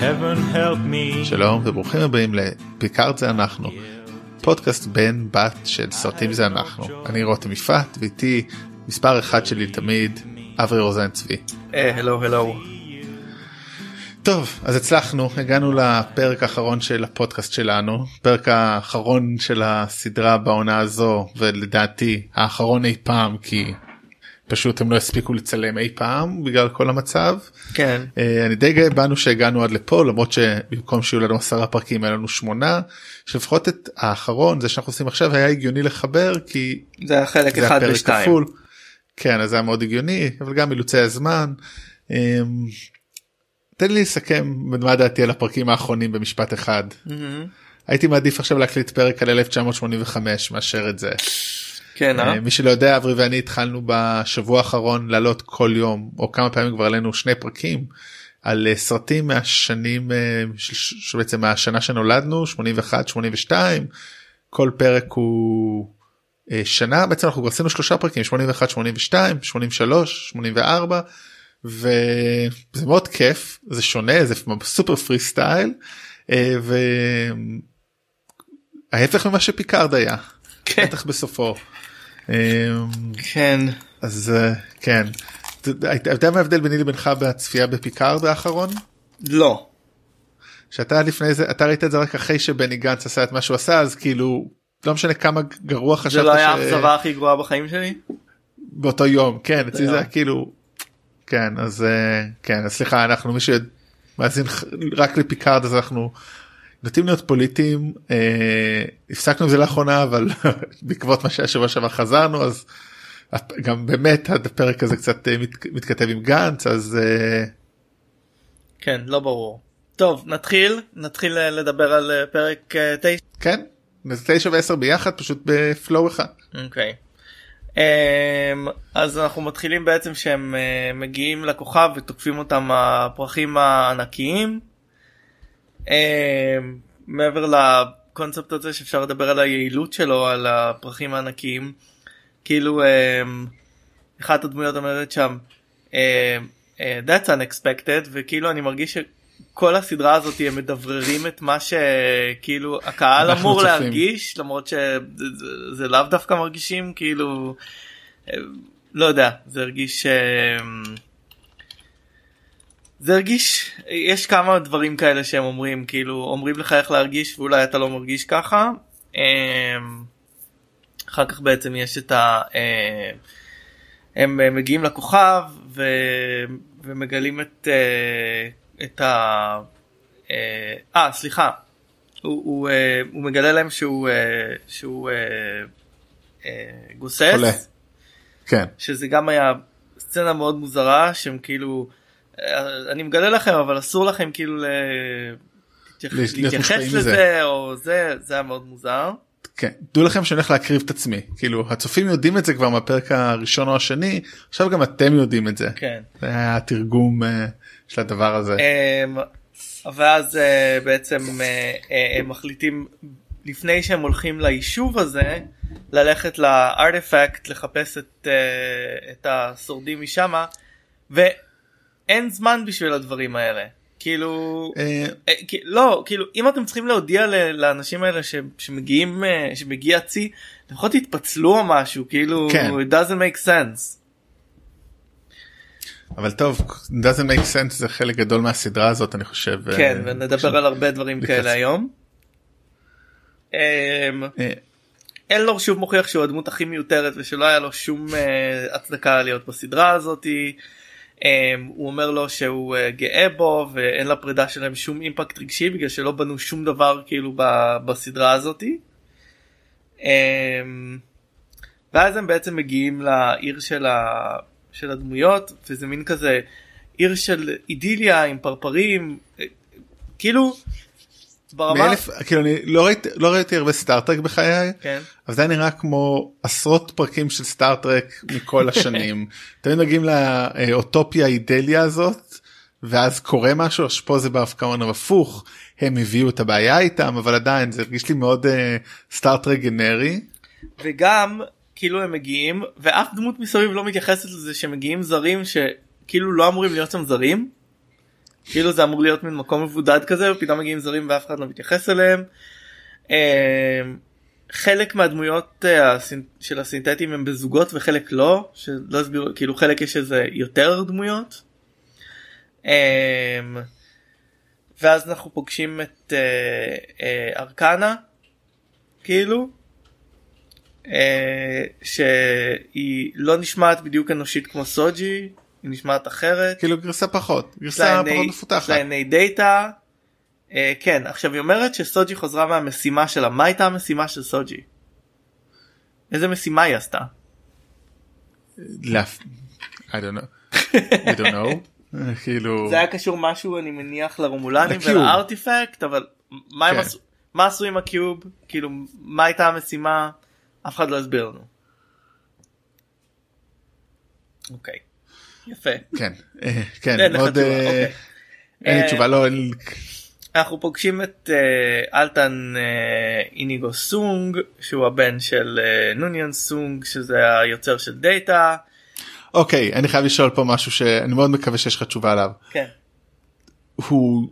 Heaven help me. שלום וברוכים הבאים לפיקארד זה אנחנו, פודקאסט בן בת של סרטים זה אנחנו. אני רותם יפעת ואיתי מספר אחד שלי תמיד אברי רוזן צבי. הלו הלו. טוב אז הצלחנו הגענו לפרק האחרון של הפודקאסט שלנו פרק האחרון של הסדרה בעונה הזו ולדעתי האחרון אי פעם כי פשוט הם לא הספיקו לצלם אי פעם בגלל כל המצב. כן. אה, אני די גאה בנו שהגענו עד לפה למרות שבמקום שיהיו לנו עשרה פרקים היה לנו שמונה שלפחות את האחרון זה שאנחנו עושים עכשיו היה הגיוני לחבר כי זה היה חלק זה אחד ושתיים. כפול. כן אז זה היה מאוד הגיוני אבל גם אילוצי הזמן. אמ, תן לי לסכם מה דעתי על הפרקים האחרונים במשפט אחד. מהמם. הייתי מעדיף עכשיו להקליט פרק על 1985 מאשר את זה. כן אה? אה, מי שלא יודע אברי ואני התחלנו בשבוע האחרון לעלות כל יום או כמה פעמים כבר עלינו שני פרקים על אה, סרטים מהשנים אה, שבעצם מהשנה שנולדנו 81 82 כל פרק הוא שנה בעצם אנחנו כבר עשינו שלושה פרקים 81 82 83 84 וזה מאוד כיף זה שונה זה super freestyle וההפך ממה שפיקארד היה כן. בטח בסופו. כן. אז אה, כן. אתה יודע- מה ההבדל ביני לבינך בצפייה בפיקארד האחרון? לא. שאתה לפני זה אתה ראית את זה רק אחרי שבני גנץ עשה את מה שהוא עשה אז כאילו לא משנה כמה גרוע חשבת זה לא היה ש- האכזבה הכי גרועה בחיים שלי? באותו יום כן אצלי זה לא. היה כאילו כן אז אה, כן אז סליחה אנחנו מי שמאזין רק לפיקארד אז אנחנו נוטים להיות פוליטיים אה, הפסקנו עם זה לאחרונה אבל בעקבות מה שהיה שבוע שעבר חזרנו אז גם באמת הפרק הזה קצת אה, מת, מתכתב עם גנץ אז אה, כן לא ברור. טוב נתחיל נתחיל אה, לדבר על אה, פרק 9. כן זה תשע ועשר ביחד פשוט בפלואו אחד. אוקיי. אמ, אז אנחנו מתחילים בעצם שהם מגיעים לכוכב ותוקפים אותם הפרחים הענקיים. אמ, מעבר לקונספט הזה שאפשר לדבר על היעילות שלו על הפרחים הענקיים כאילו אמ, אחת הדמויות אומרת שם אמ, אה, that's unexpected וכאילו אני מרגיש שכל הסדרה הזאת הם מדבררים את מה שכאילו הקהל אמור צופים. להרגיש למרות שזה זה- זה לאו דווקא מרגישים כאילו לא יודע זה הרגיש זה הרגיש יש כמה דברים כאלה שהם אומרים כאילו אומרים לך איך להרגיש ואולי אתה לא מרגיש ככה. אה, אחר כך בעצם יש את ה... אה, הם מגיעים לכוכב ו... ומגלים את אה, את ה... אה, אה סליחה הוא, הוא, הוא מגלה להם שהוא שהוא גוסס חולה. כן שזה גם היה סצנה מאוד מוזרה שהם כאילו אני מגלה לכם אבל אסור לכם כאילו להתייחס. לזה או זה זה היה מאוד מוזר. כן דעו לכם שאני הולך להקריב את עצמי כאילו הצופים יודעים את זה כבר מהפרק הראשון או השני עכשיו גם אתם יודעים את זה. כן. זה היה התרגום אה, של הדבר הזה. אמ, ואז אה, בעצם אה, אה, הם מחליטים לפני שהם הולכים ליישוב הזה ללכת לארטיפקט לחפש את, אה, את השורדים משמה ואין זמן בשביל הדברים האלה כאילו אה, אה, לא כאילו אם אתם צריכים להודיע לאנשים האלה שמגיעים אה, שמגיע צי לפחות תתפצלו או משהו כאילו כן. it doesn't make sense. אבל טוב doesn't make sense זה חלק גדול מהסדרה הזאת אני חושב. כן ונדבר על הרבה דברים כאלה היום. אלנור שוב מוכיח שהוא הדמות הכי מיותרת ושלא היה לו שום הצדקה להיות בסדרה הזאתי. Um, הוא אומר לו שהוא uh, גאה בו ואין לפרידה שלהם שום אימפקט רגשי בגלל שלא בנו שום דבר כאילו ב- בסדרה הזאתי. Um, ואז הם בעצם מגיעים לעיר של, ה... של הדמויות וזה מין כזה עיר של אידיליה עם פרפרים אה, כאילו ברמה מאלף כאילו אני לא ראיתי לא ראיתי הרבה סטארטרק בחיי כן. אבל זה נראה כמו עשרות פרקים של סטארטרק מכל השנים תמיד מגיעים לאוטופיה אידליה הזאת ואז קורה משהו אז פה זה בהפקעון הפוך הם הביאו את הבעיה איתם אבל עדיין זה הרגיש לי מאוד סטארטרק גנרי. וגם כאילו הם מגיעים ואף דמות מסביב לא מתייחסת לזה שמגיעים זרים שכאילו לא אמורים להיות שם זרים. כאילו זה אמור להיות מין מקום מבודד כזה ופתאום מגיעים זרים ואף אחד לא מתייחס אליהם. אה, חלק מהדמויות אה, של הסינתטים הם בזוגות וחלק לא שלא הסבירו כאילו חלק יש איזה יותר דמויות. ואז אנחנו פוגשים את ארקנה כאילו שהיא לא נשמעת בדיוק אנושית כמו סוג'י היא נשמעת אחרת כאילו גרסה פחות גרסה פחות מפותחת. יש לה עיני דאטה. אה, כן עכשיו היא אומרת שסוג'י חוזרה מהמשימה שלה מה הייתה המשימה של סוג'י? איזה משימה היא עשתה? I don't know. I don't know. כאילו זה היה קשור משהו אני מניח לרומולנים ולארטיפקט אבל מה הם כן. עשו מה עשו עם הקיוב כאילו מה הייתה המשימה אף אחד לא הסביר לנו. אוקיי. יפה. כן, אה, כן, מאוד, אה, אוקיי. אין לי תשובה, לא, אנחנו פוגשים את אה, אלטן איניגו סונג שהוא הבן של נוניאן סונג שזה היוצר של דאטה. אוקיי אני חייב לשאול פה משהו שאני מאוד מקווה שיש לך תשובה עליו. כן. הוא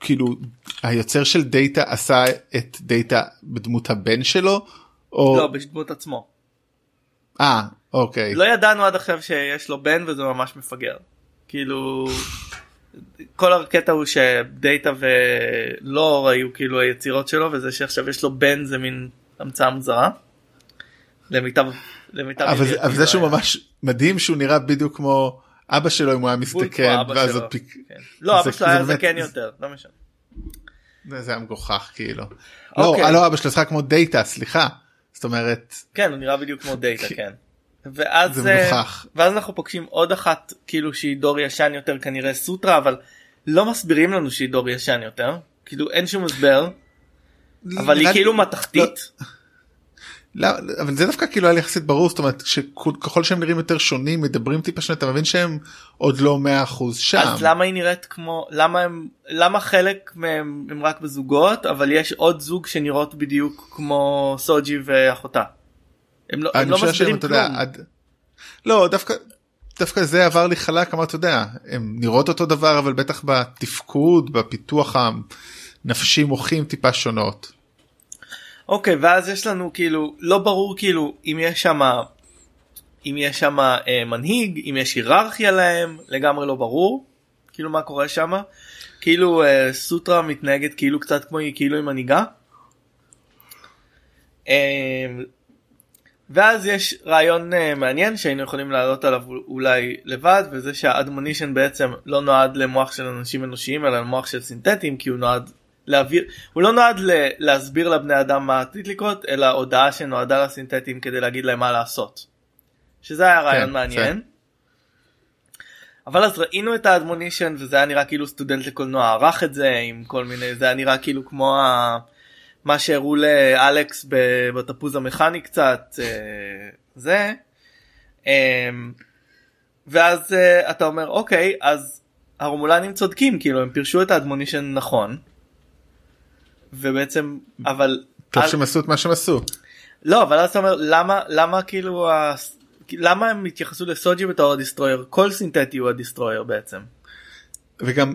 כאילו היוצר של דאטה עשה את דאטה בדמות הבן שלו או לא בדמות עצמו. אה אוקיי. לא ידענו עד עכשיו שיש לו בן וזה ממש מפגר. כאילו כל הקטע הוא שדאטה ולא היו כאילו היצירות שלו וזה שעכשיו יש לו בן זה מין המצאה מוזרה. למיטב למיטב אבל, זה, אבל זה שהוא היה. ממש מדהים שהוא נראה בדיוק כמו אבא שלו אם הוא היה מסתכל ואז עוד פיק... כן. לא אבא שלו היה זקן יותר לא משנה. זה היה מגוחך כאילו. לא, אוקיי. לא, לא אבא שלו כמו דאטה סליחה. זאת אומרת כן הוא נראה בדיוק כמו דאטה כן. ואז זה אה, מוכח. ואז אנחנו פוגשים עוד אחת כאילו שהיא דור ישן יותר כנראה סוטרה אבל לא מסבירים לנו שהיא דור ישן יותר כאילו אין שום הסבר. אבל היא כאילו מתכתית. לא, אבל זה דווקא כאילו היה יחסית ברור זאת אומרת שככל שהם נראים יותר שונים מדברים טיפה שונה אתה מבין שהם עוד לא 100% שם. אז למה היא נראית כמו למה הם למה חלק מהם הם רק בזוגות אבל יש עוד זוג שנראות בדיוק כמו סוג'י ואחותה. הם לא, הם לא מסבירים כלום. יודע, עד... לא דווקא דווקא זה עבר לי חלק אמרת אתה יודע הם נראות אותו דבר אבל בטח בתפקוד בפיתוח הנפשי מוחים טיפה שונות. אוקיי ואז יש לנו כאילו לא ברור כאילו אם יש שם אם יש שם אה, מנהיג אם יש היררכיה להם לגמרי לא ברור כאילו מה קורה שם כאילו אה, סוטרה מתנהגת כאילו קצת כמו היא כאילו היא מנהיגה. אה, ואז יש רעיון uh, מעניין שהיינו יכולים לעלות עליו אולי לבד וזה שהאדמונישן בעצם לא נועד למוח של אנשים אנושיים אלא למוח של סינתטים כי הוא נועד להעביר הוא לא נועד ל- להסביר לבני אדם מה עתיד לקרות אלא הודעה שנועדה לסינתטים כדי להגיד להם מה לעשות. שזה היה רעיון כן, מעניין. זה. אבל אז ראינו את האדמונישן וזה היה נראה כאילו סטודנט לקולנוע ערך את זה עם כל מיני זה היה נראה כאילו כמו ה... מה שהראו לאלכס בתפוז המכני קצת אה, זה אמ, ואז אה, אתה אומר אוקיי אז הרומולנים צודקים כאילו הם פירשו את האדמונישן נכון ובעצם אבל טוב שהם עשו את מה שהם עשו לא אבל אז אתה אומר למה למה כאילו ה... למה הם התייחסו לסוג'י בתור הדיסטרויר כל סינתטי הוא הדיסטרויר בעצם. וגם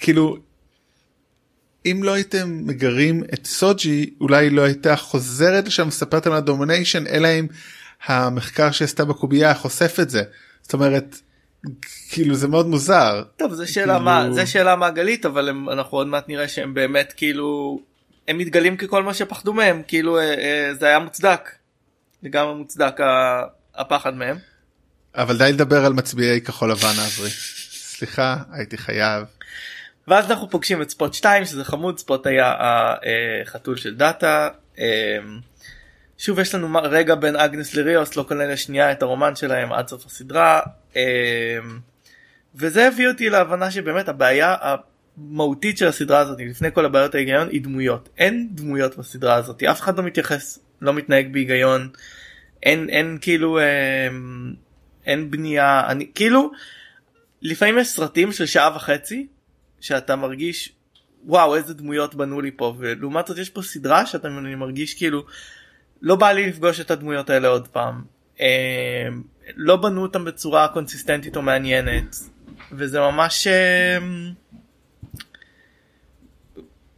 כאילו אם לא הייתם מגרים את סוג'י אולי לא הייתה חוזרת לשם מספרת על הדומניישן אלא אם המחקר שעשתה בקובייה חושף את זה זאת אומרת כאילו זה מאוד מוזר. טוב זה שאלה כאילו... מה זה שאלה מעגלית אבל הם, אנחנו עוד מעט נראה שהם באמת כאילו הם מתגלים ככל מה שפחדו מהם כאילו אה, אה, זה היה מוצדק. לגמרי מוצדק הפחד מהם. אבל די לדבר על מצביעי כחול לבן אברי. סליחה הייתי חייב. ואז אנחנו פוגשים את ספוט 2 שזה חמוד ספוט היה החתול של דאטה. אמ, שוב יש לנו רגע בין אגנס לריוס לא כולל השנייה את הרומן שלהם עד סוף הסדרה אמ, וזה הביא אותי להבנה שבאמת הבעיה המהותית של הסדרה הזאת לפני כל הבעיות ההיגיון היא דמויות. אין דמויות בסדרה הזאת. אף אחד לא מתייחס לא מתנהג בהיגיון. אין אין כאילו אמ, אין בנייה. אני כאילו לפעמים יש סרטים של שעה וחצי שאתה מרגיש וואו איזה דמויות בנו לי פה. ולעומת זאת יש פה סדרה שאתה מרגיש כאילו לא בא לי לפגוש את הדמויות האלה עוד פעם. אה, לא בנו אותם בצורה קונסיסטנטית או מעניינת. וזה ממש אה,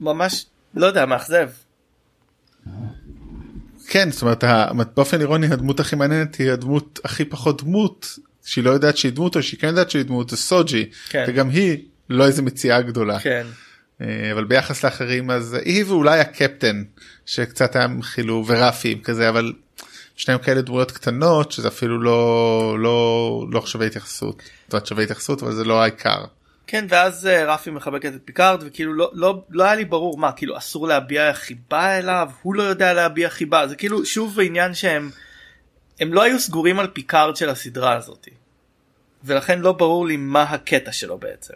ממש לא יודע מאכזב. כן זאת אומרת באופן אירוני הדמות הכי מעניינת היא הדמות הכי פחות דמות שהיא לא יודעת שהיא דמות או שהיא כן יודעת שהיא דמות זה סוג'י כן. וגם היא לא איזה מציאה גדולה כן. אה, אבל ביחס לאחרים אז היא ואולי הקפטן שקצת היה חילו ורפי כזה אבל שניהם כאלה דמויות קטנות שזה אפילו לא לא לא שווה התייחסות. זאת אומרת שווה התייחסות אבל זה לא העיקר. כן ואז אה, רפי מחבקת את פיקארד וכאילו לא לא לא היה לי ברור מה כאילו אסור להביע חיבה אליו? הוא לא יודע להביע חיבה. זה כאילו שוב העניין שהם הם לא היו סגורים על פיקארד של הסדרה הזאת. ולכן לא ברור לי מה הקטע שלו בעצם.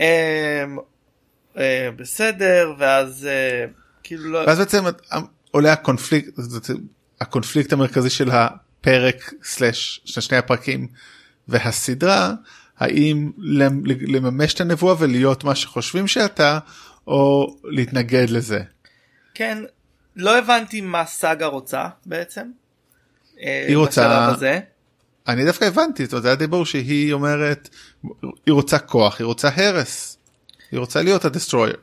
אה, בסדר ואז אה, כאילו לא ואז בעצם עולה הקונפליקט הקונפליקט המרכזי של הפרק סלאש של שני הפרקים והסדרה האם למ- לממש את הנבואה ולהיות מה שחושבים שאתה או להתנגד לזה. כן לא הבנתי מה סאגה רוצה בעצם. אה, היא רוצה-. אני דווקא הבנתי אומרת, זה היה די ברור שהיא אומרת היא רוצה כוח היא רוצה הרס. היא רוצה להיות הדסטרויר.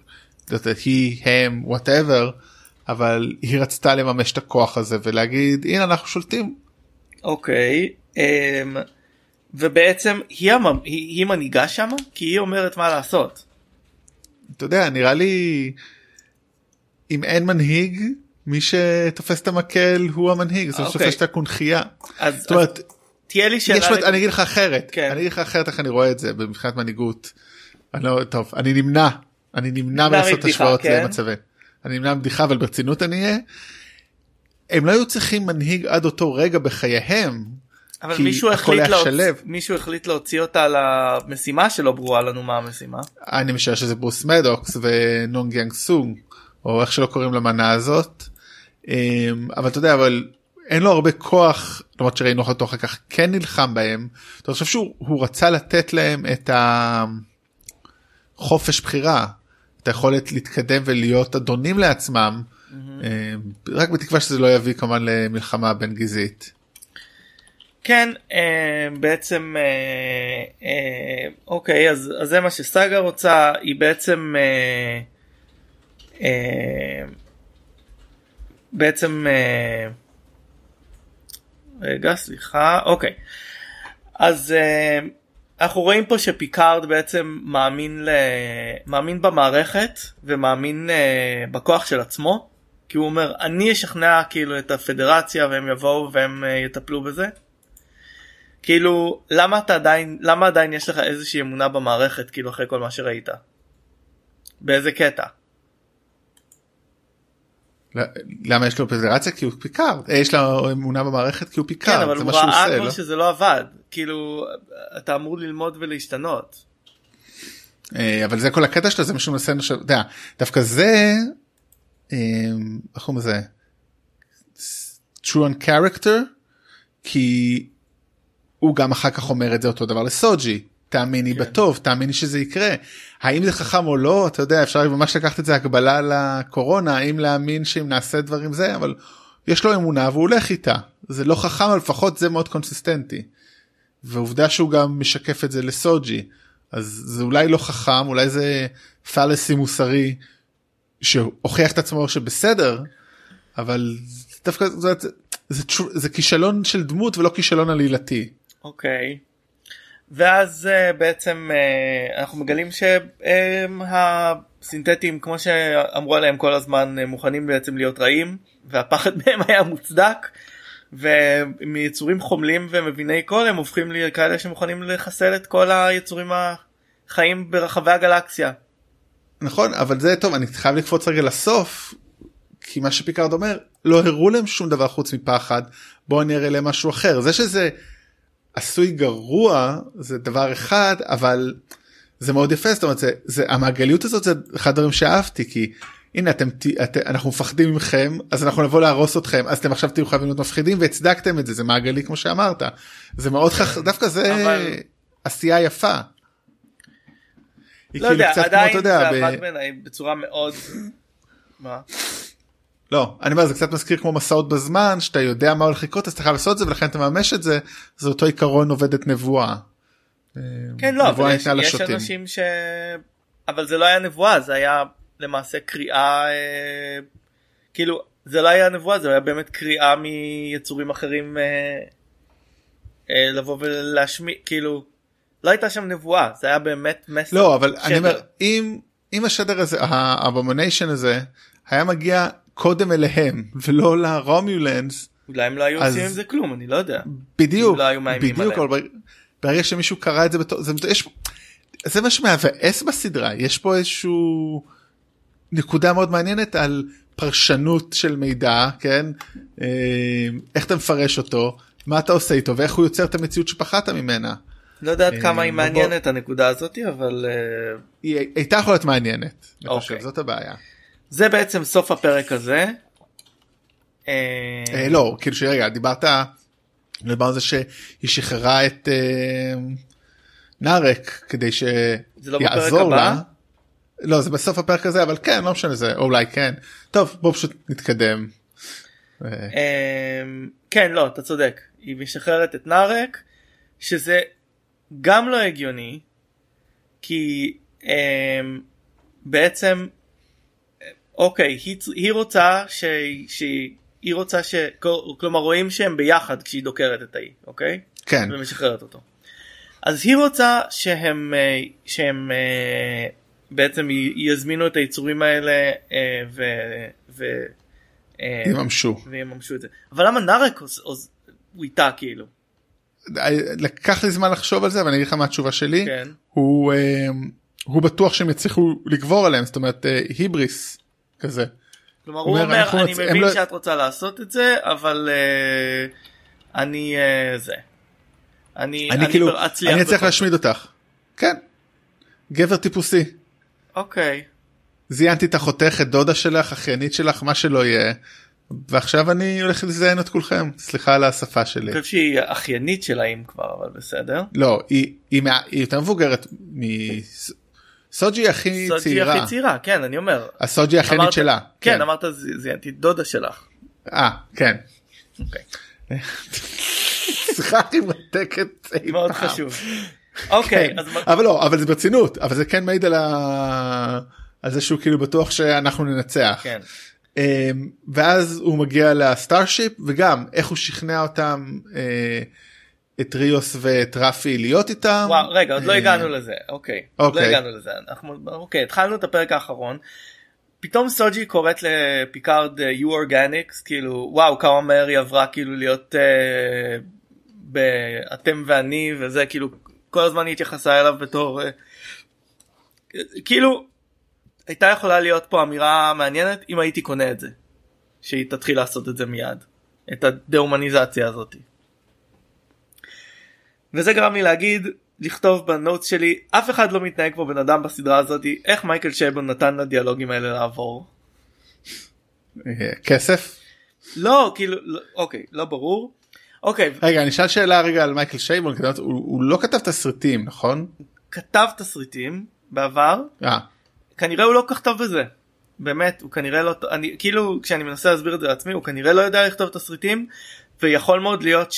היא הם whatever אבל היא רצתה לממש את הכוח הזה ולהגיד הנה אנחנו שולטים אוקיי אמ, ובעצם היא, המ... היא, היא מנהיגה שם כי היא אומרת מה לעשות. אתה יודע נראה לי אם אין מנהיג מי שתופס את המקל הוא המנהיג זה אוקיי. שתופס את הקונכייה. אז, זאת אומרת אז תהיה לי שאלה. יש לו- אני אגיד לך אחרת כן. אני אגיד לך אחרת איך אני רואה את זה מבחינת מנהיגות. אני לא טוב אני נמנע אני נמנע מלעשות השוואות כן. למצבי. אני נמנע מבדיחה אבל ברצינות אני אהיה. הם לא היו צריכים מנהיג עד אותו רגע בחייהם. אבל מישהו החליט, להוצ... מישהו החליט להוציא אותה למשימה שלא ברורה לנו מה המשימה. אני משער שזה ברוס מדוקס ונונג יאנג סונג או איך שלא קוראים למנה הזאת. אמ, אבל אתה יודע אבל אין לו הרבה כוח למרות שראינו אותו אחר כך כן נלחם בהם. אתה חושב שהוא הוא רצה לתת להם את החופש בחירה את היכולת להתקדם ולהיות אדונים לעצמם אמ, רק בתקווה שזה לא יביא כמובן למלחמה בין גזעית. כן אה, בעצם אה, אה, אוקיי אז, אז זה מה שסאגה רוצה היא בעצם אה, אה, בעצם אה, רגע סליחה אוקיי אז אה, אנחנו רואים פה שפיקארד בעצם מאמין ל... מאמין במערכת ומאמין אה, בכוח של עצמו כי הוא אומר אני אשכנע כאילו את הפדרציה והם יבואו והם אה, יטפלו בזה. כאילו למה אתה עדיין למה עדיין יש לך איזושהי אמונה במערכת כאילו אחרי כל מה שראית. באיזה קטע. למה יש לו פדרציה כי הוא פיקארד אה, יש לו אמונה במערכת כי הוא כן פיקארד אבל זה הוא ראה כבר לא? שזה לא עבד כאילו אתה אמור ללמוד ולהשתנות. אה, אבל זה כל הקטע שלו זה מה שהוא מנסה עכשיו, דווקא זה אה, איך קוראים לזה true on character כי הוא גם אחר כך אומר את זה אותו דבר לסוג'י תאמיני כן. בטוב תאמיני שזה יקרה האם זה חכם או לא אתה יודע אפשר ממש לקחת את זה הקבלה לקורונה האם להאמין שאם נעשה דברים זה אבל יש לו אמונה והוא הולך איתה זה לא חכם אבל לפחות זה מאוד קונסיסטנטי. ועובדה שהוא גם משקף את זה לסוג'י אז זה אולי לא חכם אולי זה פלסי מוסרי שהוכיח את עצמו שבסדר אבל דווקא זה, זה, זה, זה כישלון של דמות ולא כישלון עלילתי. אוקיי. ואז uh, בעצם uh, אנחנו מגלים שהסינתטים כמו שאמרו עליהם כל הזמן מוכנים בעצם להיות רעים והפחד מהם היה מוצדק ומיצורים חומלים ומביני קול הם הופכים לכאלה שמוכנים לחסל את כל היצורים החיים ברחבי הגלקסיה. נכון אבל זה טוב אני חייב לקפוץ רגע לסוף כי מה שפיקארד אומר לא הראו להם שום דבר חוץ מפחד בואו אני אראה להם משהו אחר זה שזה עשוי גרוע זה דבר אחד אבל זה מאוד יפה זאת אומרת זה, זה המעגליות הזאת זה אחד הדברים שאהבתי כי הנה אתם, את, אנחנו מפחדים מכם אז אנחנו נבוא להרוס אתכם אז אתם עכשיו תהיו חייבים להיות מפחידים והצדקתם את זה זה מעגלי כמו שאמרת זה מאוד חכ... דווקא זה אבל- עשייה יפה. לא כאילו יודע כמו, עדיין זה עבד בעיניי בצורה מאוד. מה? לא אני אומר זה קצת מזכיר כמו מסעות בזמן שאתה יודע מה הולך לקרות אז אתה חייב לעשות את זה ולכן אתה מממש את זה זה אותו עיקרון עובדת נבואה. כן לא נבואה אבל יש, יש. אנשים ש... אבל זה לא היה נבואה זה היה למעשה קריאה אה, כאילו זה לא היה נבואה זה היה באמת קריאה מיצורים אחרים אה, אה, לבוא ולהשמיע כאילו לא הייתה שם נבואה זה היה באמת מסר לא אבל אני שדר. אומר אם אם השדר הזה ה admonition הזה היה מגיע קודם אליהם ולא ל Romulans אולי הם לא היו עושים עם זה כלום אני לא יודע בדיוק לא בדיוק. אבל ברגע- שמישהו קרא את זה בתור זה יש זה מה שמבאס בסדרה יש פה איזשהו נקודה מאוד מעניינת על פרשנות של מידע כן אה, איך אתה מפרש אותו מה אתה עושה איתו ואיך הוא יוצר את המציאות שפחדת ממנה. לא יודעת אה, כמה היא מעניינת הנקודה הזאתי אבל אה, היא הייתה יכולה להיות מעניינת. אוקיי. זאת הבעיה. זה בעצם סוף הפרק הזה. אה, לא כאילו שרגע דיברת דיברנו על זה שהיא שחררה את אה, נארק כדי לא שיעזור הבא? לה. לא זה בסוף הפרק הזה אבל כן לא משנה זה או אולי כן טוב בוא פשוט נתקדם. אה, אמ, כן לא אתה צודק היא משחררת את נארק שזה גם לא הגיוני כי אמ, בעצם אוקיי היא, היא רוצה ש... שהיא רוצה ש... כלומר רואים שהם ביחד כשהיא דוקרת את האי אוקיי כן ומשחררת אותו. אז היא רוצה שהם אה, שהם אה, בעצם יזמינו את היצורים האלה אה, ו... ו יממשו. ויממשו את זה. אבל למה נארק הוא איתה כאילו? לקח לי זמן לחשוב על זה אבל אני אגיד לך מה התשובה שלי כן. הוא הוא בטוח שהם יצליחו לגבור עליהם זאת אומרת היבריס כזה. כלומר הוא אומר, אומר אני רוצ- מבין לא- שאת רוצה לעשות את זה אבל אה, אני אה, זה. אני אני כאילו אצליח אני אצליח להשמיד אותך. כן. גבר טיפוסי. אוקיי. זיינתי את אחותך את דודה שלך אחיינית שלך מה שלא יהיה. ועכשיו אני הולך לזיין את כולכם סליחה על השפה שלי. אני חושב שהיא אחיינית של האם כבר אבל בסדר. לא היא היא מה- היא יותר מבוגרת מסוג'י הכי סוג'י צעירה. הכי צעירה כן אני אומר. הסוג'י האחיינית אמרת- שלה. כן אמרת ז- זיינתי דודה שלך. אה כן. שיחה הכי מרתקת אי מאוד פעם. חשוב. אוקיי כן. אז אבל לא אבל זה ברצינות אבל זה כן מעיד על ה... על זה שהוא כאילו בטוח שאנחנו ננצח. כן. אמ, ואז הוא מגיע ל starship וגם איך הוא שכנע אותם אה, את ריוס ואת רפי להיות איתם. וואו רגע עוד לא אה, הגענו לזה אוקיי. לא אוקיי. הגענו לזה אנחנו אוקיי התחלנו את הפרק האחרון. פתאום סוג'י קוראת לפיקארד אה, you organics כאילו וואו כמה מהר היא עברה כאילו להיות אה, אתם ואני וזה כאילו כל הזמן היא התייחסה אליו בתור אה, כאילו הייתה יכולה להיות פה אמירה מעניינת אם הייתי קונה את זה שהיא תתחיל לעשות את זה מיד את הדה-הומניזציה הזאת. וזה גרם לי להגיד לכתוב בנוטס שלי אף אחד לא מתנהג כמו בן אדם בסדרה הזאת איך מייקל שייבון נתן לדיאלוגים האלה לעבור. אה, כסף. לא כאילו לא, אוקיי לא ברור. אוקיי רגע אני אשאל שאלה רגע על מייקל שייבון הוא, הוא לא כתב תסריטים נכון? כתב תסריטים בעבר אה, כנראה הוא לא כל כך טוב בזה. באמת הוא כנראה לא אני כאילו כשאני מנסה להסביר את זה לעצמי הוא כנראה לא יודע לכתוב תסריטים ויכול מאוד להיות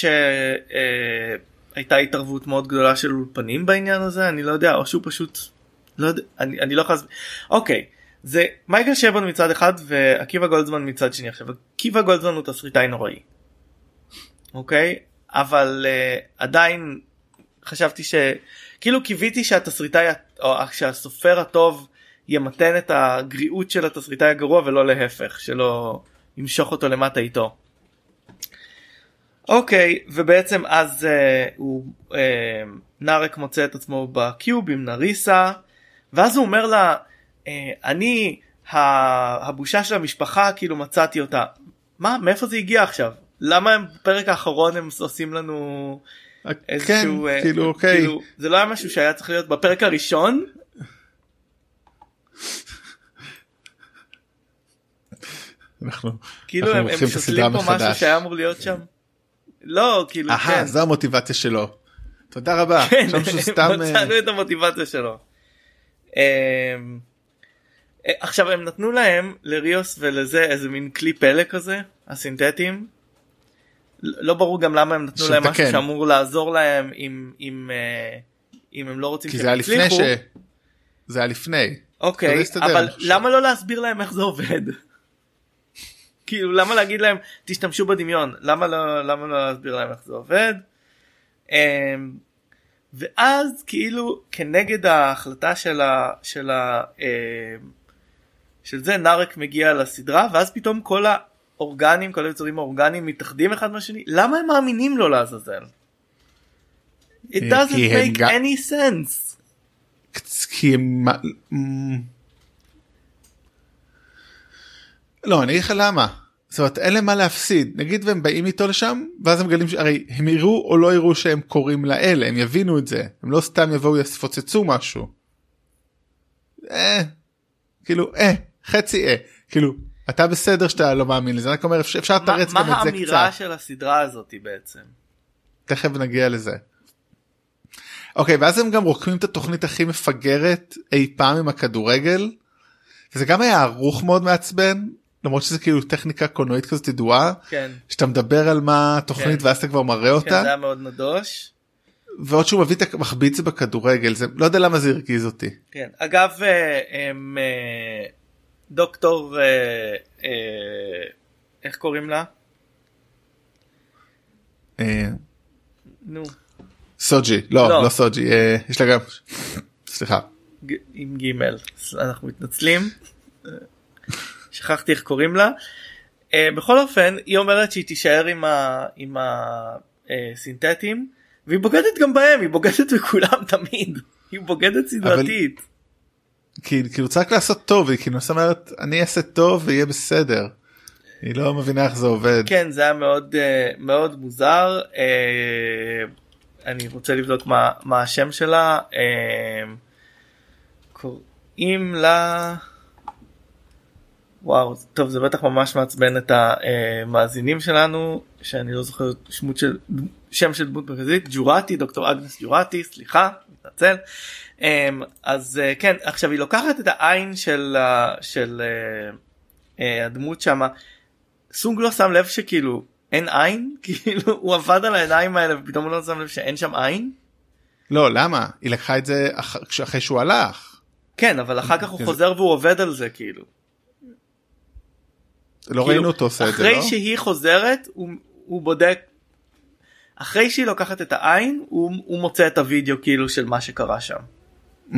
שהייתה התערבות מאוד גדולה של אולפנים בעניין הזה אני לא יודע או שהוא פשוט לא יודע אני, אני לא להסביר. אוקיי זה מייקל שבון מצד אחד ועקיבא גולדזמן מצד שני. עכשיו עקיבא גולדזמן הוא תסריטאי נוראי. אוקיי? אבל uh, עדיין חשבתי ש... כאילו קיוויתי שהתסריטאי או שהסופר הטוב ימתן את הגריעות של התסריטאי הגרוע ולא להפך שלא ימשוך אותו למטה איתו. אוקיי ובעצם אז אה, הוא אה, נארק מוצא את עצמו בקיוב עם נריסה ואז הוא אומר לה אה, אני ה- הבושה של המשפחה כאילו מצאתי אותה. מה? מאיפה זה הגיע עכשיו? למה הם בפרק האחרון הם עושים לנו כן איזשהו אה, כאילו אוקיי. כאילו, זה לא היה משהו שהיה צריך להיות בפרק הראשון? אנחנו כאילו אנחנו הם, הם שותלים פה משהו. שהיה אמור להיות שם. לא כאילו אהה כן, זו המוטיבציה שלו. תודה רבה. כן סתם אה, מצאנו את המוטיבציה שלו. אמ, אה, עכשיו הם נתנו להם לריוס ולזה איזה מין כלי פלא כזה הסינתטיים. לא ברור גם למה הם נתנו להם משהו. שאמור לעזור להם אם אם אה, אם הם לא רוצים כי זה היה לפני. ש... זה היה לפני. אוקיי זה הסתדר, אבל. למה לא להסביר להם איך זה עובד. כאילו למה להגיד להם תשתמשו בדמיון למה לא למה לא להסביר להם איך זה עובד. אמ, ואז כאילו כנגד ההחלטה של ה... של ה... אמ, של זה נארק מגיע לסדרה ואז פתאום כל האורגנים כל היצורים האורגניים מתאחדים אחד מהשני למה הם מאמינים לו לעזאזל. It doesn't make any sense. כי הם... מ- לא אני אגיד לך למה. זאת אומרת אין להם מה להפסיד נגיד והם באים איתו לשם ואז הם מגלים שהרי הם יראו או לא יראו שהם קוראים לאל הם יבינו את זה הם לא סתם יבואו יפוצצו משהו. אה, כאילו אה חצי אה כאילו אתה בסדר שאתה לא מאמין לזה רק אומר אפשר, מה לתרץ מה גם את זה האמירה קצת של הסדרה הזאת בעצם? תכף נגיע לזה. אוקיי ואז הם גם רוקמים את התוכנית הכי מפגרת אי פעם עם הכדורגל. וזה גם היה ערוך מאוד מעצבן למרות שזה כאילו טכניקה קולנועית כזאת ידועה כן. שאתה מדבר על מה התוכנית כן. ואז אתה כבר מראה כן, אותה זה היה מאוד נדוש. ועוד שהוא מביא את ה- מחביא את זה בכדורגל זה לא יודע למה זה הרגיז אותי. כן. אגב, אה, הם, אה, דוקטור, אה, איך קוראים לה? נו, סוג'י לא לא. לא סוג'י יש לה גם סליחה עם גימל. אנחנו מתנצלים. אה, שכחתי איך קוראים לה. אה, בכל אופן, היא אומרת שהיא תישאר עם ה- עם הסינתטים, והיא בוגדת גם בהם, היא בוגדת בכולם תמיד. היא בוגדת סדרתית. כי כאילו צריך לעשות טוב היא כאילו אומרת אני אעשה טוב ויהיה בסדר. היא לא מבינה איך זה עובד. כן זה היה מאוד אה, מאוד מוזר אה, אני רוצה לבדוק מה, מה השם שלה אה, קוראים לה וואו טוב זה בטח ממש מעצבן את המאזינים שלנו שאני לא זוכר שמות של שם של דמות מרכזית. ג'ורטי דוקטור אגנס ג'ורטי סליחה מתנצל. אה, אז אה, כן עכשיו היא לוקחת את העין של, של אה, אה, הדמות שמה. סונג לא שם לב שכאילו אין עין? כאילו הוא עבד על העיניים האלה ופתאום הוא לא שם לב שאין שם עין? לא למה? היא לקחה את זה אח- אחרי שהוא הלך. כן אבל אחר כך הוא חוזר והוא עובד על זה כאילו. לא כאילו, ראינו אותו עושה את זה אחרי לא? שהיא חוזרת הוא, הוא בודק אחרי שהיא לוקחת את העין הוא, הוא מוצא את הוידאו כאילו של מה שקרה שם. Mm.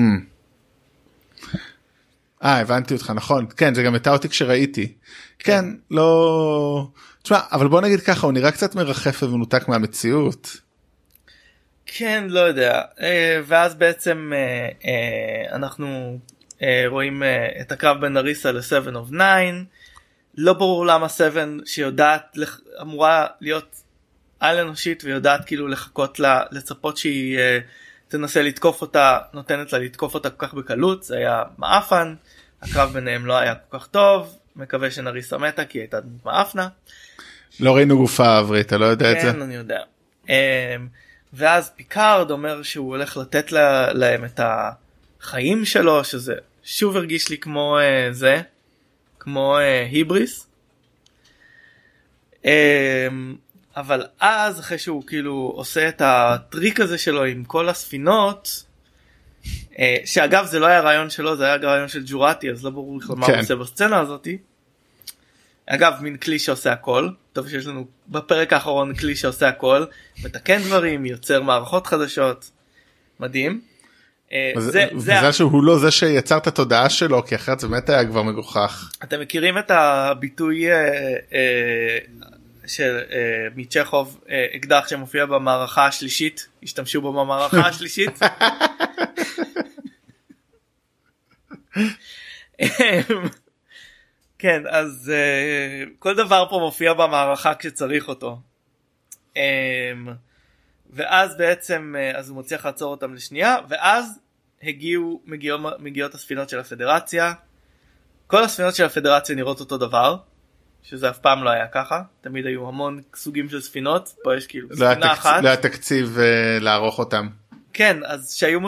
אה הבנתי אותך נכון כן זה גם הייתה אותי כשראיתי כן לא תשמע אבל בוא נגיד ככה הוא נראה קצת מרחף ומנותק מהמציאות. כן לא יודע אה, ואז בעצם אה, אה, אנחנו רואים את הקרב בין נריסה ל-7 of 9 לא ברור למה 7 שיודעת לח- אמורה להיות על אנושית ויודעת כאילו לחכות לה לצפות שהיא אה, תנסה לתקוף אותה נותנת לה לתקוף אותה כל כך בקלות זה היה מעפן הקרב ביניהם לא היה כל כך טוב מקווה שנריסה מתה כי הייתה דמות מעפנה. לא ראינו גופה אברי אתה לא יודע את זה. כן, אני יודע. אמ, ואז פיקארד אומר שהוא הולך לתת לה, להם את החיים שלו, שזה שוב הרגיש לי כמו אה, זה, כמו אה, היבריס. אמ, אבל אז אחרי שהוא כאילו עושה את הטריק הזה שלו עם כל הספינות, אה, שאגב זה לא היה רעיון שלו זה היה רעיון של ג'ורטי אז לא ברור בכלל מה הוא כן. עושה בסצנה הזאתי. אגב מין כלי שעושה הכל טוב שיש לנו בפרק האחרון כלי שעושה הכל מתקן דברים יוצר מערכות חדשות מדהים. אה, וזה- זה, זה, מזל שהוא לא זה שיצר את התודעה שלו כי אחרת זה באמת היה כבר מגוחך. אתם מכירים את הביטוי אה, אה, של אה, מצ'כוב אה, אקדח שמופיע במערכה השלישית השתמשו בו במערכה השלישית. כן אז אה, כל דבר פה מופיע במערכה כשצריך אותו. אה, ואז בעצם אה, אז הוא מצליח לעצור אותם לשנייה ואז הגיעו מגיעו, מגיעות הספינות של הפדרציה. כל הספינות של הפדרציה נראות אותו דבר שזה אף פעם לא היה ככה תמיד היו המון סוגים של ספינות פה יש כאילו לא ספינה תקצ- אחת לא היה תקציב אה, לערוך אותם. כן אז שהיו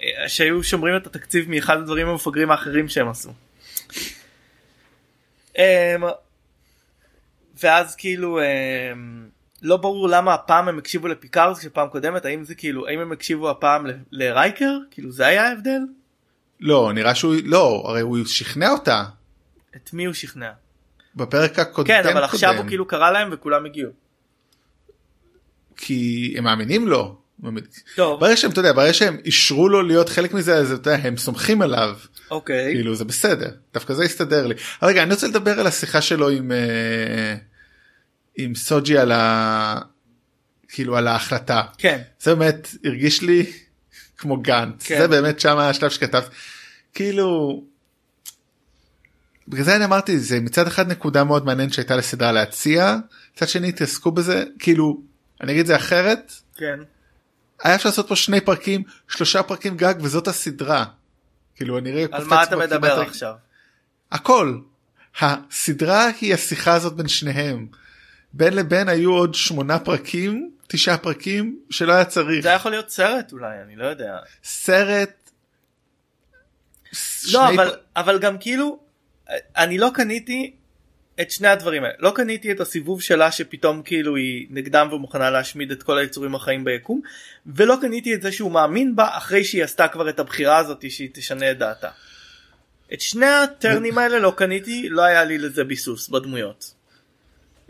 אה, שהיו שומרים את התקציב מאחד הדברים המפגרים האחרים שהם עשו. אמ, ואז כאילו אמ, לא ברור למה הפעם הם הקשיבו לפיקארד כשפעם קודמת האם זה כאילו האם הם הקשיבו הפעם ל- לרייקר כאילו זה היה ההבדל לא נראה שהוא לא הרי הוא שכנע אותה את מי הוא שכנע? בפרק הקודם כן אבל עכשיו קודם, הוא כאילו קרא להם וכולם הגיעו. כי הם מאמינים לו. טוב ברגע שהם אתה יודע ברגע שהם אישרו לו להיות חלק מזה אז אתה יודע, הם סומכים עליו אוקיי כאילו זה בסדר דווקא זה הסתדר לי. רגע אני רוצה לדבר על השיחה שלו עם אה, עם סוג'י על ה... כאילו על ההחלטה. כן זה באמת הרגיש לי כמו גאנט כן. זה באמת שם השלב שכתב כאילו. בגלל זה אני אמרתי זה מצד אחד נקודה מאוד מעניינת שהייתה לסדרה להציע מצד שני התעסקו בזה כאילו אני אגיד את זה אחרת כן היה אפשר לעשות פה שני פרקים שלושה פרקים גג וזאת הסדרה. כאילו אני רואה על מה אתה מדבר כמעט- עכשיו? הכל. הסדרה היא השיחה הזאת בין שניהם. בין לבין היו עוד שמונה פרקים תשעה פרקים שלא היה צריך זה יכול להיות סרט אולי אני לא יודע. סרט. לא אבל פ- אבל גם כאילו אני לא קניתי את שני הדברים האלה לא קניתי את הסיבוב שלה שפתאום כאילו היא נגדם ומוכנה להשמיד את כל היצורים החיים ביקום ולא קניתי את זה שהוא מאמין בה אחרי שהיא עשתה כבר את הבחירה הזאת שהיא תשנה את דעתה. את שני הטרנים האלה לא קניתי לא היה לי לזה ביסוס בדמויות.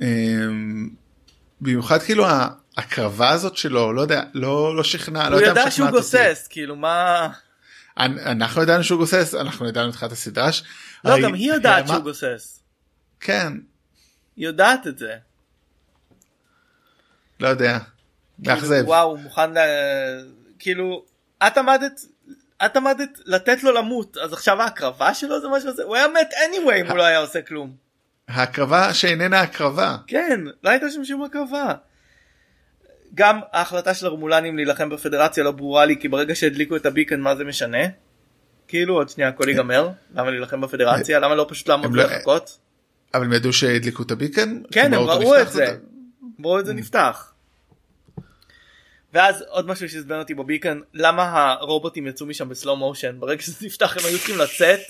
אמ, במיוחד כאילו ההקרבה הזאת שלו לא יודע לא לא שכנע לא הוא יודע ידע שהוא. גוסס כאילו מה אנ- אנחנו ידענו שהוא גוסס אנחנו ידענו את תחילת הסדרה. לא גם היא יודעת שהוא גוסס. כן היא יודעת את זה. לא יודע. מאכזב. כאילו, וואו מוכן. כאילו את עמדת את עמדת לתת לו למות אז עכשיו ההקרבה שלו זה משהו הזה הוא היה מת anyway אם הוא לא היה עושה כלום. הקרבה שאיננה הקרבה. כן לא הייתה שם שום הקרבה. גם ההחלטה של הרמולנים להילחם בפדרציה לא ברורה לי כי ברגע שהדליקו את הביקן מה זה משנה. כאילו עוד שנייה הכל ייגמר למה להילחם בפדרציה למה לא פשוט לעמוד לא- ולחכות. אבל הם ידעו שהדליקו את הביקן? כן הם ראו? את זה. הם ראו את זה נפתח. ואז עוד משהו שעצבן אותי בביקן למה הרובוטים יצאו משם בסלואו מושן ברגע שזה נפתח הם היו צריכים לצאת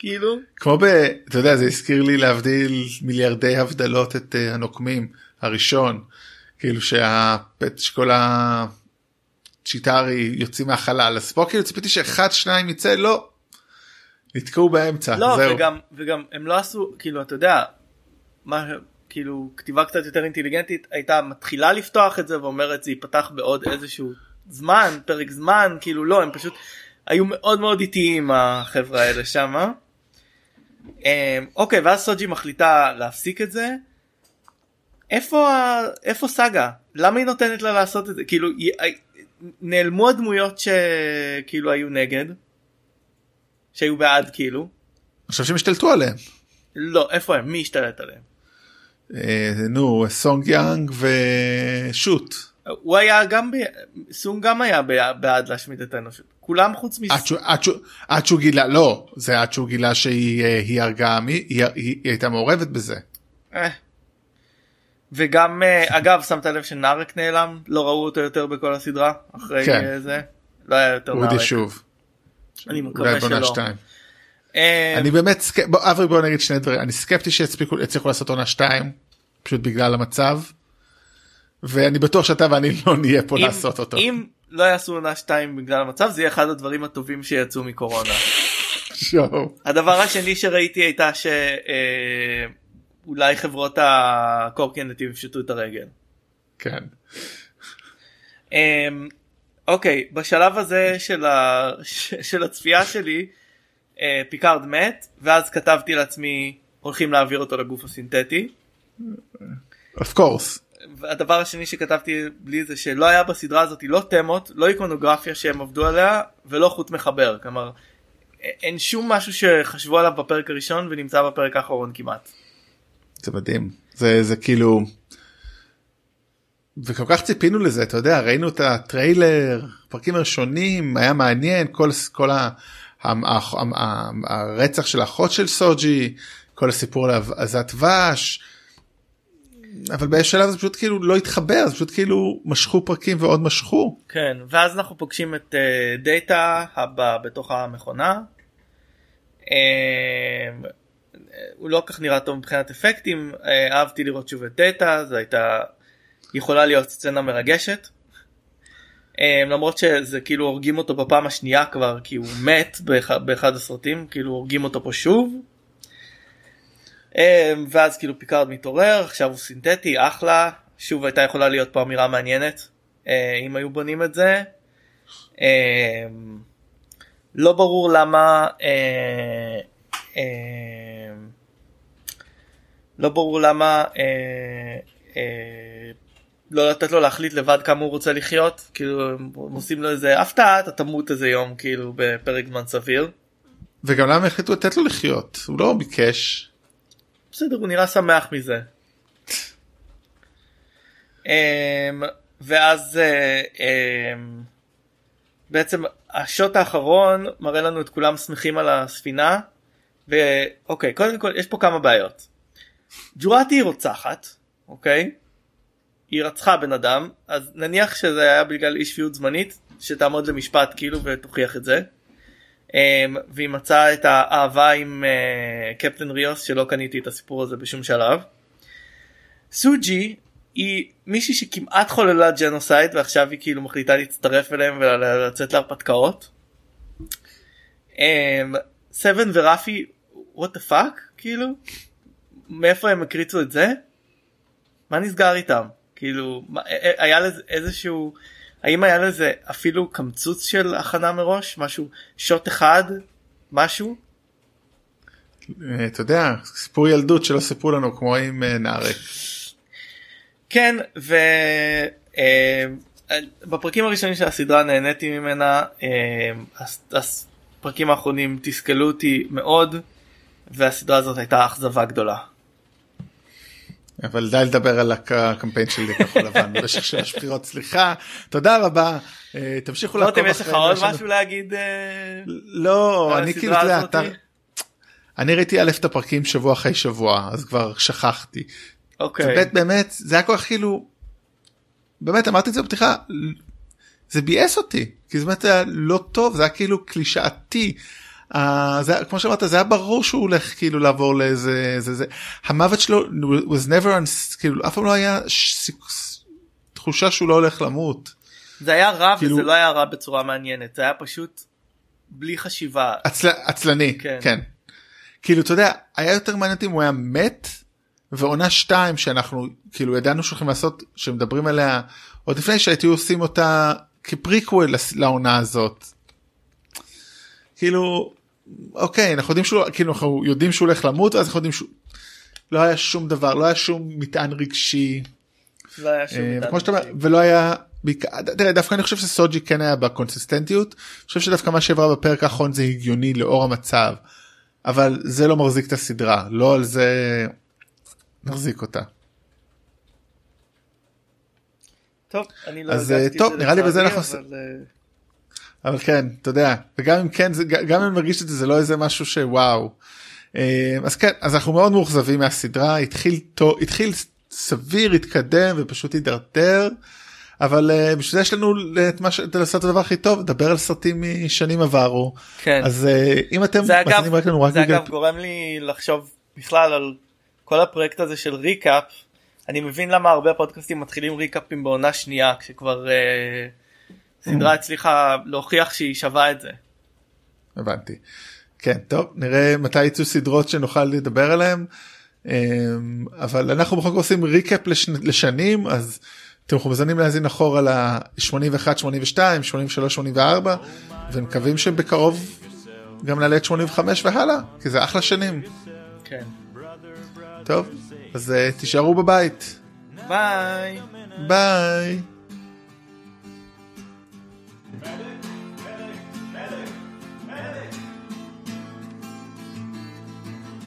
כאילו כמו ב... אתה יודע זה הזכיר לי להבדיל מיליארדי הבדלות את אה, הנוקמים הראשון כאילו שהפט שכל הצ'יטארי יוצאים מהחלל אז פה כאילו ציפיתי שאחד שניים יצא לא. נתקעו באמצע לא זהו. וגם וגם הם לא עשו כאילו אתה יודע מה כאילו כתיבה קצת יותר אינטליגנטית הייתה מתחילה לפתוח את זה ואומרת זה ייפתח בעוד איזשהו זמן פרק זמן כאילו לא הם פשוט היו מאוד מאוד איטיים החברה האלה שמה. אמ, אוקיי ואז סוג'י מחליטה להפסיק את זה. איפה ה- איפה סאגה למה היא נותנת לה לעשות את זה כאילו היא- נעלמו הדמויות שכאילו היו נגד. שהיו בעד כאילו. חושב שהם השתלטו עליהם. לא איפה הם מי השתלט עליהם. אה, נו סונג יאנג ושוט. הוא היה גם ב... סונג גם היה בעד להשמיד את האנושות כולם חוץ מ... עד שהוא- גילה לא זה עד שהוא גילה שהיא אה, היא הרגה מי היא היא הייתה מעורבת בזה. אה. וגם אה, אגב שמת לב שנארק נעלם לא ראו אותו יותר בכל הסדרה אחרי כן. זה לא היה יותר נארק. שוב. אני מקווה שלא. אני באמת בוא אברי בוא נגיד שני דברים אני סקפטי שיצליחו יצליחו לעשות עונה 2 פשוט בגלל המצב. ואני בטוח שאתה ואני לא נהיה פה אם- לעשות אותו. אם לא יעשו עונה 2 בגלל המצב זה יהיה אחד הדברים הטובים שיצאו מקורונה. הדבר השני שראיתי הייתה שאולי חברות הקורקינטים יפשטו את הרגל. כן. אמ, אוקיי בשלב הזה של, ה... של הצפייה שלי אה, פיקארד מת ואז כתבתי לעצמי הולכים להעביר אותו לגוף הסינתטי. of course. והדבר השני שכתבתי בלי זה שלא היה בסדרה הזאת לא תמות לא איקונוגרפיה שהם עבדו עליה ולא חוט מחבר כלומר אין שום משהו שחשבו עליו בפרק הראשון ונמצא בפרק האחרון כמעט. זה מדהים זה זה כאילו. וכל כך ציפינו לזה אתה יודע ראינו את הטריילר פרקים ראשונים היה מעניין כל כל ה, ה, ה, ה, הרצח של האחות של סוג'י כל הסיפור על עזת דבש. אבל בשלב הזה פשוט כאילו לא התחבר זה פשוט כאילו משכו פרקים ועוד משכו. כן ואז אנחנו פוגשים את אה, דאטה הבא בתוך המכונה. אה, הוא לא כך נראה טוב מבחינת אפקטים אה, אהבתי לראות שוב את דאטה זו הייתה יכולה להיות סצנה מרגשת. אה, למרות שזה כאילו הורגים אותו בפעם השנייה כבר כי הוא מת באחד, באחד הסרטים כאילו הורגים אותו פה שוב. אה, ואז כאילו פיקארד מתעורר עכשיו הוא סינתטי אחלה שוב הייתה יכולה להיות פה אמירה מעניינת אה, אם היו בונים את זה. לא ברור למה לא ברור למה לא לתת לו להחליט לבד כמה הוא רוצה לחיות כאילו הם עושים לו איזה הפתעה אתה תמות איזה יום כאילו בפרק זמן סביר. וגם למה החליטו לתת לו לחיות הוא לא ביקש. בסדר הוא נראה שמח מזה. um, ואז uh, um, בעצם השוט האחרון מראה לנו את כולם שמחים על הספינה ואוקיי קודם כל יש פה כמה בעיות. ג'ורטי היא רוצחת אוקיי היא רצחה בן אדם אז נניח שזה היה בגלל אי שפיות זמנית שתעמוד למשפט כאילו ותוכיח את זה. אמ, והיא מצאה את האהבה עם אה, קפטן ריוס שלא קניתי את הסיפור הזה בשום שלב. סוג'י היא מישהי שכמעט חוללה ג'נוסייד ועכשיו היא כאילו מחליטה להצטרף אליהם ולצאת להרפתקאות. אמ, סבן ורפי what the fuck כאילו מאיפה הם הקריצו את זה? מה נסגר איתם? כאילו היה לזה איזשהו האם היה לזה אפילו קמצוץ של הכנה מראש משהו שוט אחד משהו. אה, אתה יודע סיפור ילדות שלא סיפרו לנו כמו עם אה, נערי. כן ובפרקים אה, הראשונים של הסדרה נהניתי ממנה הפרקים האחרונים תסכלו אותי מאוד והסדרה הזאת הייתה אכזבה גדולה. אבל די לדבר על הקמפיין של כחול לבן במשך שלוש בחירות סליחה תודה רבה אה, תמשיכו לעקוב אחרי. יש לך עוד משהו להגיד? אה, לא אני כאילו אתה אני ראיתי א' את הפרקים שבוע אחרי שבוע אז כבר שכחתי. אוקיי. באמת זה היה כל כך כאילו באמת אמרתי את זה בפתיחה זה ביאס אותי כי זה באמת היה לא טוב זה היה כאילו קלישאתי. Uh, זה, כמו שאמרת זה היה ברור שהוא הולך כאילו לעבור לאיזה זה זה המוות שלו was never on, כאילו אף פעם לא היה ש... תחושה שהוא לא הולך למות. זה היה רע כאילו... וזה לא היה רע בצורה מעניינת זה היה פשוט בלי חשיבה. עצל... עצלני כן. כן. כאילו אתה יודע היה יותר מעניין אם הוא היה מת ועונה 2 שאנחנו כאילו ידענו שהולכים לעשות שמדברים עליה עוד לפני שהייתי עושים אותה כפריקוול לעונה הזאת. כאילו אוקיי אנחנו יודעים שהוא כאילו אנחנו יודעים שהוא הולך למות אז אנחנו יודעים שהוא לא היה שום דבר לא היה שום מטען רגשי. לא היה שום אה, מטען רגשי. ולא היה תראה, דווקא אני חושב שסוג'י כן היה בקונסיסטנטיות אני חושב שדווקא מה שעברה בפרק האחרון זה הגיוני לאור המצב אבל זה לא מחזיק את הסדרה לא על זה נחזיק אותה. טוב, אני לא אז אה, טוב, נראה לי בזה אנחנו... אבל... אבל כן אתה יודע וגם אם כן זה גם אם מרגיש את זה זה לא איזה משהו שוואו. אה, אז כן אז אנחנו מאוד מאוכזבים מהסדרה התחיל התחיל סביר התקדם ופשוט הידרדר. אבל uh, בשביל זה יש לנו את מה ש... לעשות את הדבר הכי טוב לדבר על סרטים משנים עברו כן אז uh, אם אתם זה אגב, רק לנו רק זה אגב גורם לי לחשוב בכלל על כל הפרויקט הזה של ריקאפ אני מבין למה הרבה פודקאסטים מתחילים ריקאפים בעונה שנייה כשכבר uh, סדרה הצליחה להוכיח שהיא שווה את זה. הבנתי. כן טוב נראה מתי יצאו סדרות שנוכל לדבר עליהם אמ, אבל אנחנו בכל זאת עושים ריקאפ לש... לשנים אז אתם מוזמנים להאזין אחורה ל-81 82 83 84 ומקווים שבקרוב גם נעלה את 85 והלאה כי זה אחלה שנים. כן. טוב אז uh, תישארו בבית. ביי. ביי.